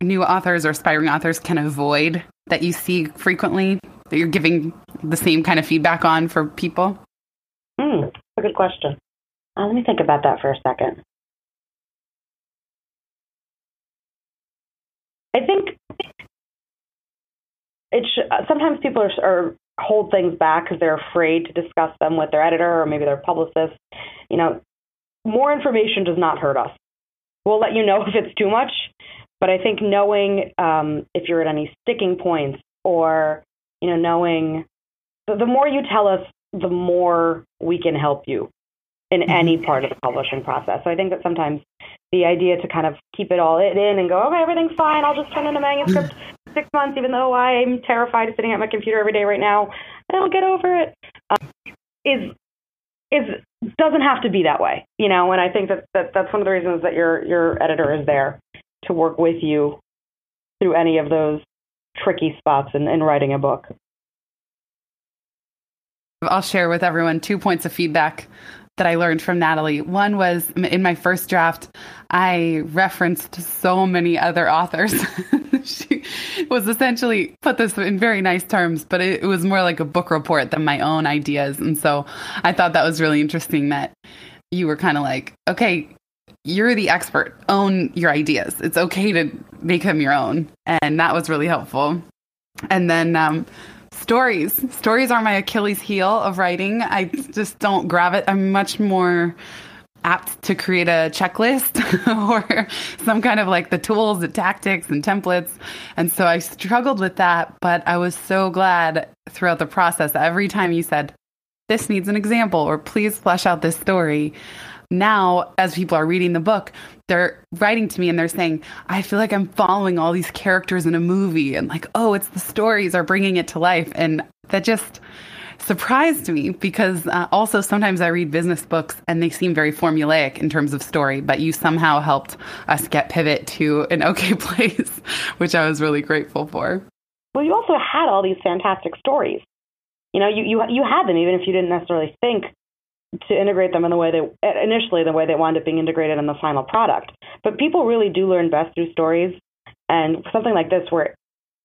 new authors or aspiring authors can avoid that you see frequently that you're giving the same kind of feedback on for people? Hmm, good question. Uh, let me think about that for a second. I think it uh, sometimes people are, are hold things back because they're afraid to discuss them with their editor or maybe their publicist. You know, more information does not hurt us. We'll let you know if it's too much, but I think knowing um, if you're at any sticking points or, you know, knowing the, the more you tell us, the more we can help you in mm-hmm. any part of the publishing process. So I think that sometimes the idea to kind of keep it all in and go, okay, everything's fine. I'll just turn in a manuscript six months, even though I'm terrified of sitting at my computer every day right now, and I'll get over it. Um, is is doesn't have to be that way, you know. And I think that, that that's one of the reasons that your your editor is there to work with you through any of those tricky spots in, in writing a book. I'll share with everyone two points of feedback that I learned from Natalie. One was in my first draft, I referenced so many other authors. she was essentially put this in very nice terms, but it, it, was more like a book report than my own ideas. And so I thought that was really interesting that you were kind of like, okay, you're the expert. Own your ideas. It's okay to make them your own. And that was really helpful. And then um, stories. Stories are my Achilles heel of writing. I just don't grab it. I'm much more apt to create a checklist or some kind of like the tools, the tactics and templates. And so I struggled with that, but I was so glad throughout the process. Every time you said, this needs an example or please flesh out this story, now as people are reading the book they're writing to me and they're saying i feel like i'm following all these characters in a movie and like oh it's the stories are bringing it to life and that just surprised me because uh, also sometimes i read business books and they seem very formulaic in terms of story but you somehow helped us get pivot to an okay place which i was really grateful for. Well you also had all these fantastic stories. You know, you, you, you had them even if you didn't necessarily think to integrate them in the way they initially the way they wound up being integrated in the final product. But people really do learn best through stories, and something like this, where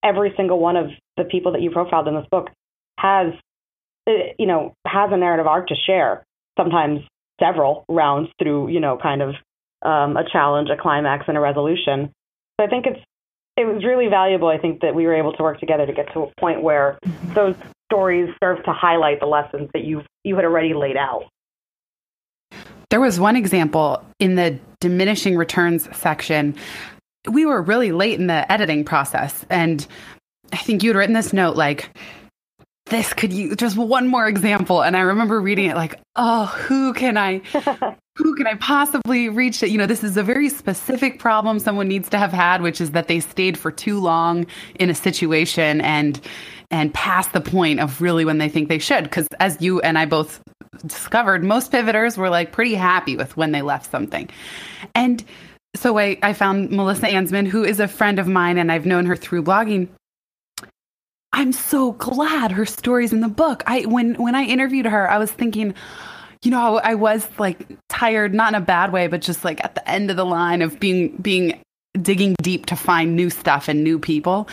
every single one of the people that you profiled in this book has, eh, you know, has a narrative arc to share. Sometimes several rounds through, you know, kind of um, a challenge, a climax, and a resolution. So I think it's it was really valuable. I think that we were able to work together to get to a point where those stories serve to highlight the lessons that you you had already laid out. There was one example in the diminishing returns section. We were really late in the editing process, and I think you'd written this note like, this could use just one more example. And I remember reading it like, oh, who can I, who can I possibly reach it? You know, this is a very specific problem someone needs to have had, which is that they stayed for too long in a situation and, and past the point of really when they think they should. Because as you and I both discovered most pivoters were like pretty happy with when they left something. And so I, I found Melissa Anzman, who is a friend of mine, and I've known her through blogging. I'm so glad her story's in the book. I when when I interviewed her, I was thinking, you know, I, I was like tired, not in a bad way, but just like at the end of the line of being being digging deep to find new stuff and new people.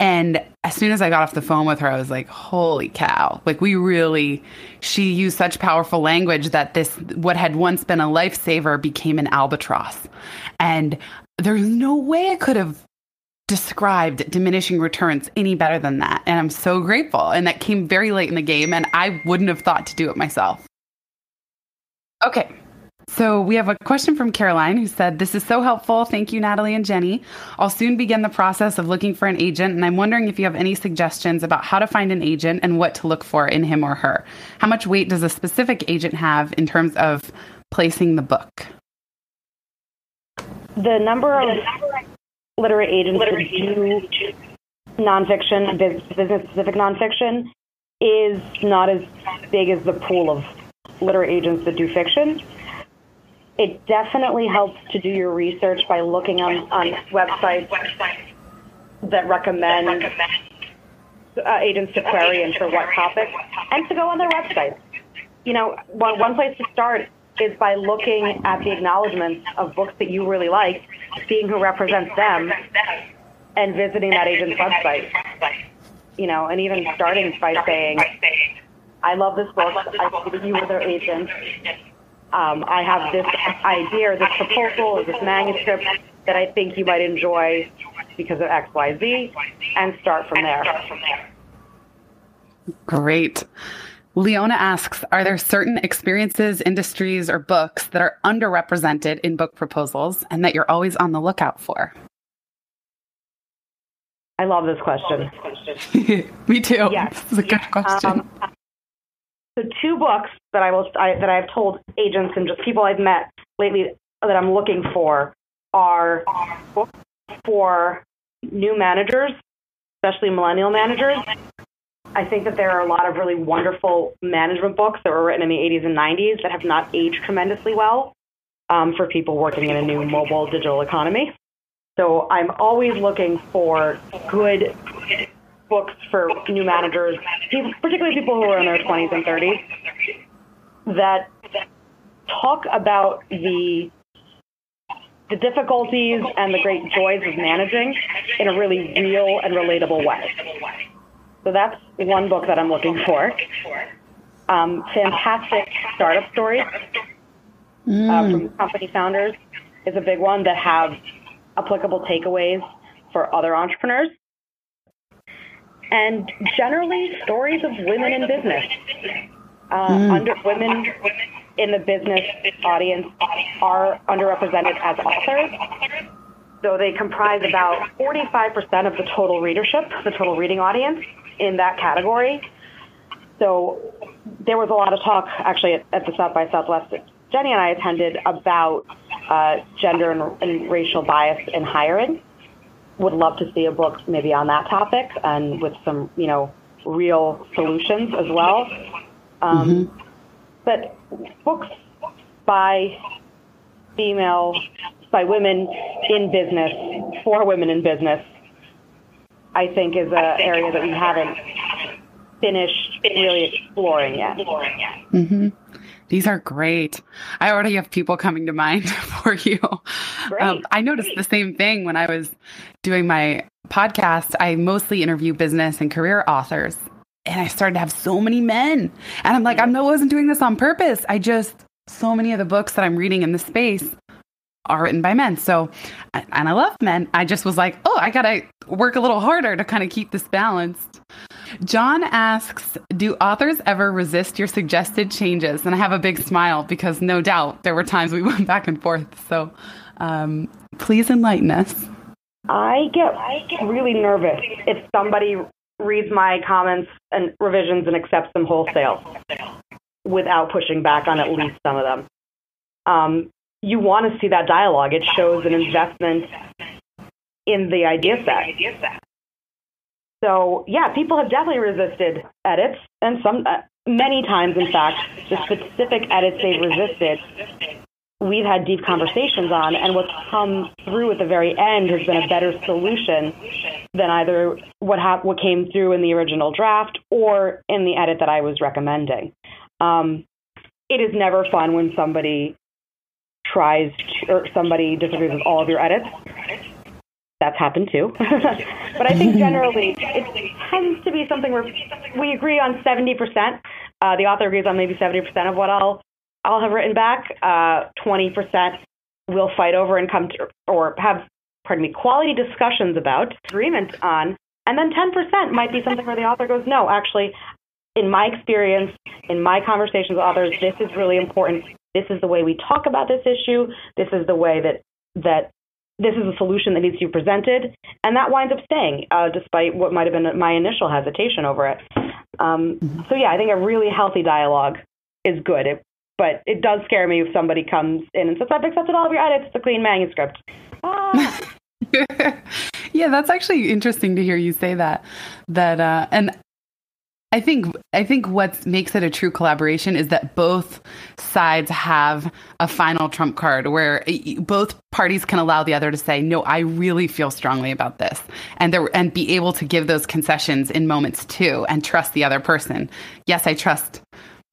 And as soon as I got off the phone with her, I was like, holy cow. Like, we really, she used such powerful language that this, what had once been a lifesaver, became an albatross. And there's no way I could have described diminishing returns any better than that. And I'm so grateful. And that came very late in the game, and I wouldn't have thought to do it myself. Okay, so we have a question from Caroline who said, This is so helpful. Thank you, Natalie and Jenny. I'll soon begin the process of looking for an agent, and I'm wondering if you have any suggestions about how to find an agent and what to look for in him or her. How much weight does a specific agent have in terms of placing the book? The number of literary agents that do nonfiction, business specific nonfiction, is not as big as the pool of literary agents that do fiction it definitely helps to do your research by looking on, on websites that recommend uh, agents to query and for what topics, and to go on their websites. You know, one, one place to start is by looking at the acknowledgments of books that you really like, seeing who represents them, and visiting that agent's website. You know, and even starting by saying, I love this book. I see that you were their agent um, I have this idea or this proposal or this manuscript that I think you might enjoy because of X, Y, Z, and start from there. Great. Leona asks Are there certain experiences, industries, or books that are underrepresented in book proposals and that you're always on the lookout for? I love this question. Me too. Yes. Is a good question. Um, so two books that I will I, that I've told agents and just people I've met lately that I'm looking for are books for new managers, especially millennial managers. I think that there are a lot of really wonderful management books that were written in the 80s and 90s that have not aged tremendously well um, for people working in a new mobile digital economy. So I'm always looking for good books for new managers, particularly people who are in their 20s and 30s, that talk about the the difficulties and the great joys of managing in a really real and relatable way. So that's one book that I'm looking for. Um, fantastic startup stories mm. uh, from company founders is a big one that have applicable takeaways for other entrepreneurs and generally stories of women in business. Uh, mm. under women in the business audience are underrepresented as authors. So they comprise about 45% of the total readership, the total reading audience in that category. So there was a lot of talk actually at, at the South by Southwest Jenny and I attended about uh, gender and, and racial bias in hiring would love to see a book maybe on that topic and with some, you know, real solutions as well. Um, mm-hmm. But books by female, by women in business, for women in business, I think is an area that we haven't finished in really exploring yet. Mm-hmm. These are great. I already have people coming to mind for you. Um, I noticed the same thing when I was doing my podcast. I mostly interview business and career authors, and I started to have so many men. And I'm like, I know I wasn't doing this on purpose. I just, so many of the books that I'm reading in the space are written by men. So, and I love men. I just was like, oh, I got to work a little harder to kind of keep this balanced. John asks, do authors ever resist your suggested changes? And I have a big smile because no doubt there were times we went back and forth. So, um, please enlighten us. I get, I get really nervous if somebody reads my comments and revisions and accepts them wholesale without pushing back on at least some of them. Um, you want to see that dialogue. It shows an investment in the idea set. So yeah, people have definitely resisted edits, and some uh, many times, in fact, the specific edits they've resisted, we've had deep conversations on, and what's come through at the very end has been a better solution than either what ha- what came through in the original draft or in the edit that I was recommending. Um, it is never fun when somebody tries to, or somebody disagrees with all of your edits. That's happened too. but I think generally it tends to be something where we agree on 70%. Uh, the author agrees on maybe 70% of what I'll, I'll have written back. Uh, 20% we'll fight over and come to, or have, pardon me, quality discussions about, agreement on. And then 10% might be something where the author goes, no, actually, in my experience, in my conversations with authors, this is really important. This is the way we talk about this issue. This is the way that that this is a solution that needs to be presented, and that winds up staying, uh, despite what might have been my initial hesitation over it. Um, mm-hmm. so yeah, I think a really healthy dialogue is good. It, but it does scare me if somebody comes in and says, "I've accepted all of your edits. It's a clean manuscript." Ah. yeah, that's actually interesting to hear you say that. That uh, and I think I think what makes it a true collaboration is that both sides have a final trump card where both parties can allow the other to say, "No, I really feel strongly about this," and there and be able to give those concessions in moments too, and trust the other person. Yes, I trust.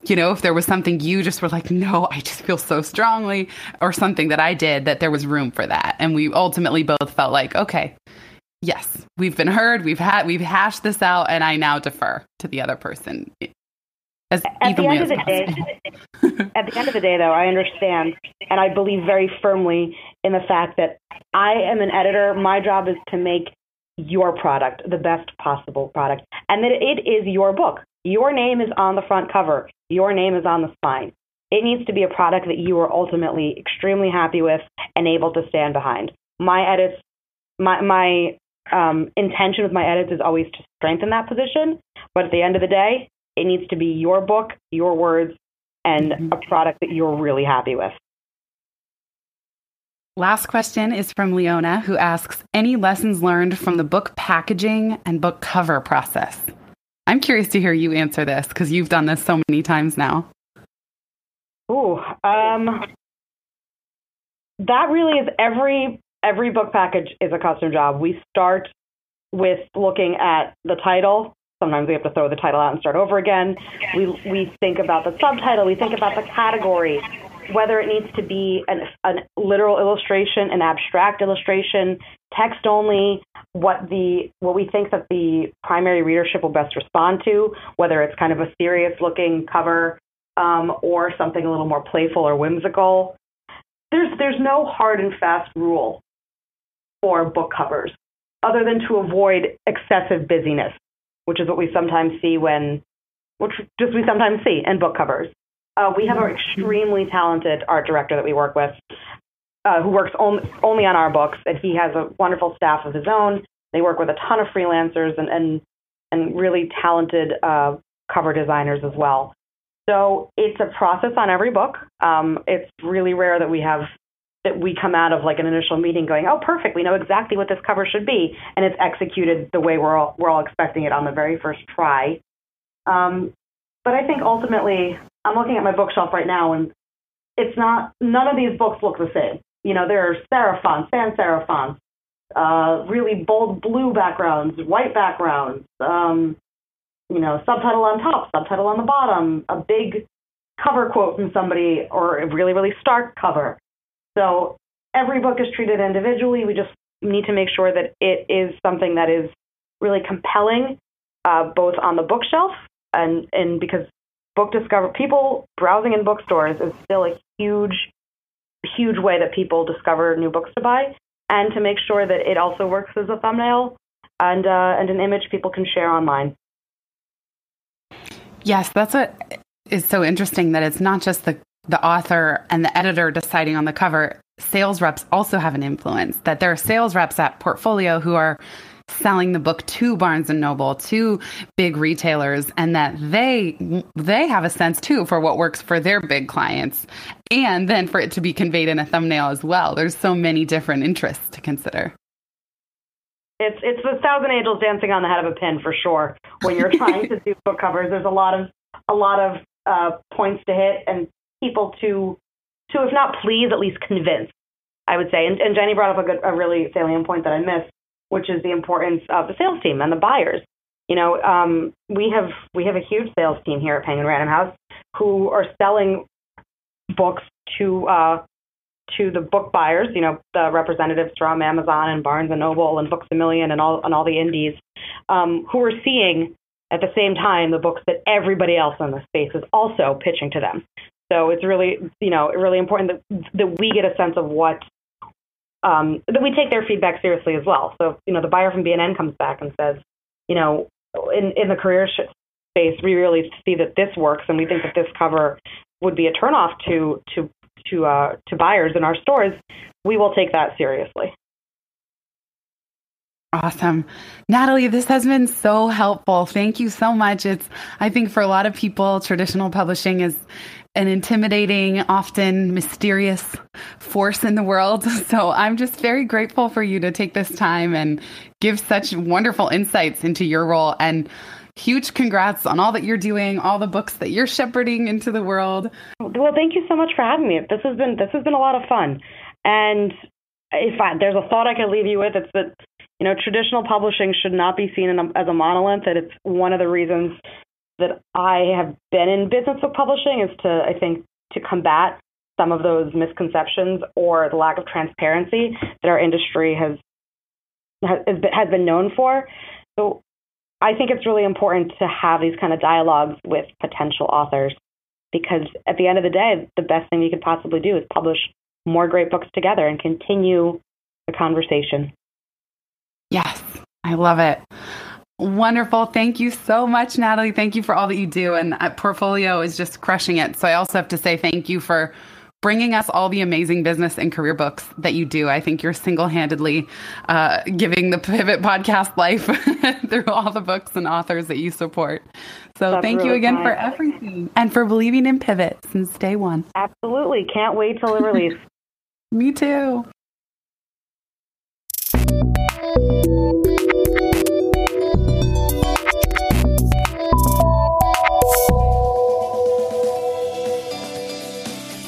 You know, if there was something you just were like, "No, I just feel so strongly," or something that I did that there was room for that, and we ultimately both felt like, "Okay, yes, we've been heard, we've had we've hashed this out, and I now defer to the other person. As at the end of the day, at the end of the day, though, I understand, and I believe very firmly in the fact that I am an editor. My job is to make your product the best possible product, and that it is your book. Your name is on the front cover. Your name is on the spine. It needs to be a product that you are ultimately extremely happy with and able to stand behind. My edits, my my um, intention with my edits is always to strengthen that position. But at the end of the day, it needs to be your book, your words, and mm-hmm. a product that you're really happy with. Last question is from Leona, who asks Any lessons learned from the book packaging and book cover process? I'm curious to hear you answer this because you've done this so many times now. Ooh, um, that really is every every book package is a custom job. We start with looking at the title. Sometimes we have to throw the title out and start over again. We, we think about the subtitle. We think about the category, whether it needs to be an, literal illustration, an abstract illustration, text only, what the what we think that the primary readership will best respond to, whether it's kind of a serious looking cover um, or something a little more playful or whimsical. There's there's no hard and fast rule for book covers, other than to avoid excessive busyness, which is what we sometimes see when, which just we sometimes see in book covers. Uh, we have an extremely talented art director that we work with, uh, who works on, only on our books, and he has a wonderful staff of his own. They work with a ton of freelancers and and, and really talented uh, cover designers as well. So it's a process on every book. Um, it's really rare that we have that we come out of like an initial meeting going, oh, perfect, we know exactly what this cover should be, and it's executed the way we're all we're all expecting it on the very first try. Um, but I think ultimately, I'm looking at my bookshelf right now, and it's not none of these books look the same. You know, there are serif fonts, sans serif fonts, uh, really bold blue backgrounds, white backgrounds, um, you know, subtitle on top, subtitle on the bottom, a big cover quote from somebody, or a really, really stark cover. So every book is treated individually. We just need to make sure that it is something that is really compelling, uh, both on the bookshelf and, and because book discover people browsing in bookstores is still a huge, huge way that people discover new books to buy, and to make sure that it also works as a thumbnail and uh, and an image people can share online. Yes, that's what is so interesting that it's not just the the author and the editor deciding on the cover. Sales reps also have an influence. That there are sales reps at Portfolio who are selling the book to Barnes and Noble, to big retailers, and that they they have a sense too for what works for their big clients, and then for it to be conveyed in a thumbnail as well. There's so many different interests to consider. It's it's the thousand angels dancing on the head of a pin for sure. When you're trying to do book covers, there's a lot of a lot of uh, points to hit and people to to if not please at least convince. I would say, and, and Jenny brought up a good a really salient point that I missed, which is the importance of the sales team and the buyers. You know, um, we have we have a huge sales team here at Penguin Random House who are selling books to uh, to the book buyers, you know, the representatives from Amazon and Barnes and Noble and Books a Million and all and all the indies, um, who are seeing at the same time the books that everybody else in the space is also pitching to them. So it's really, you know, really important that that we get a sense of what um, that we take their feedback seriously as well. So you know, the buyer from B&N comes back and says, you know, in in the career space, we really see that this works, and we think that this cover would be a turnoff to to to uh, to buyers in our stores, we will take that seriously. Awesome. Natalie, this has been so helpful. Thank you so much. It's, I think for a lot of people, traditional publishing is an intimidating, often mysterious force in the world. So I'm just very grateful for you to take this time and give such wonderful insights into your role. And huge congrats on all that you're doing, all the books that you're shepherding into the world. Well, thank you so much for having me. This has been this has been a lot of fun. And if I, there's a thought I could leave you with, it's that you know traditional publishing should not be seen a, as a monolith. That it's one of the reasons that I have been in business book publishing is to I think to combat some of those misconceptions or the lack of transparency that our industry has, has been known for. So I think it's really important to have these kind of dialogues with potential authors because at the end of the day, the best thing you could possibly do is publish more great books together and continue the conversation. Yes, I love it. Wonderful. Thank you so much, Natalie. Thank you for all that you do. And Portfolio is just crushing it. So I also have to say thank you for bringing us all the amazing business and career books that you do. I think you're single handedly uh, giving the Pivot podcast life through all the books and authors that you support. So That's thank really you again for everything and for believing in Pivot since day one. Absolutely. Can't wait till the release. Me too.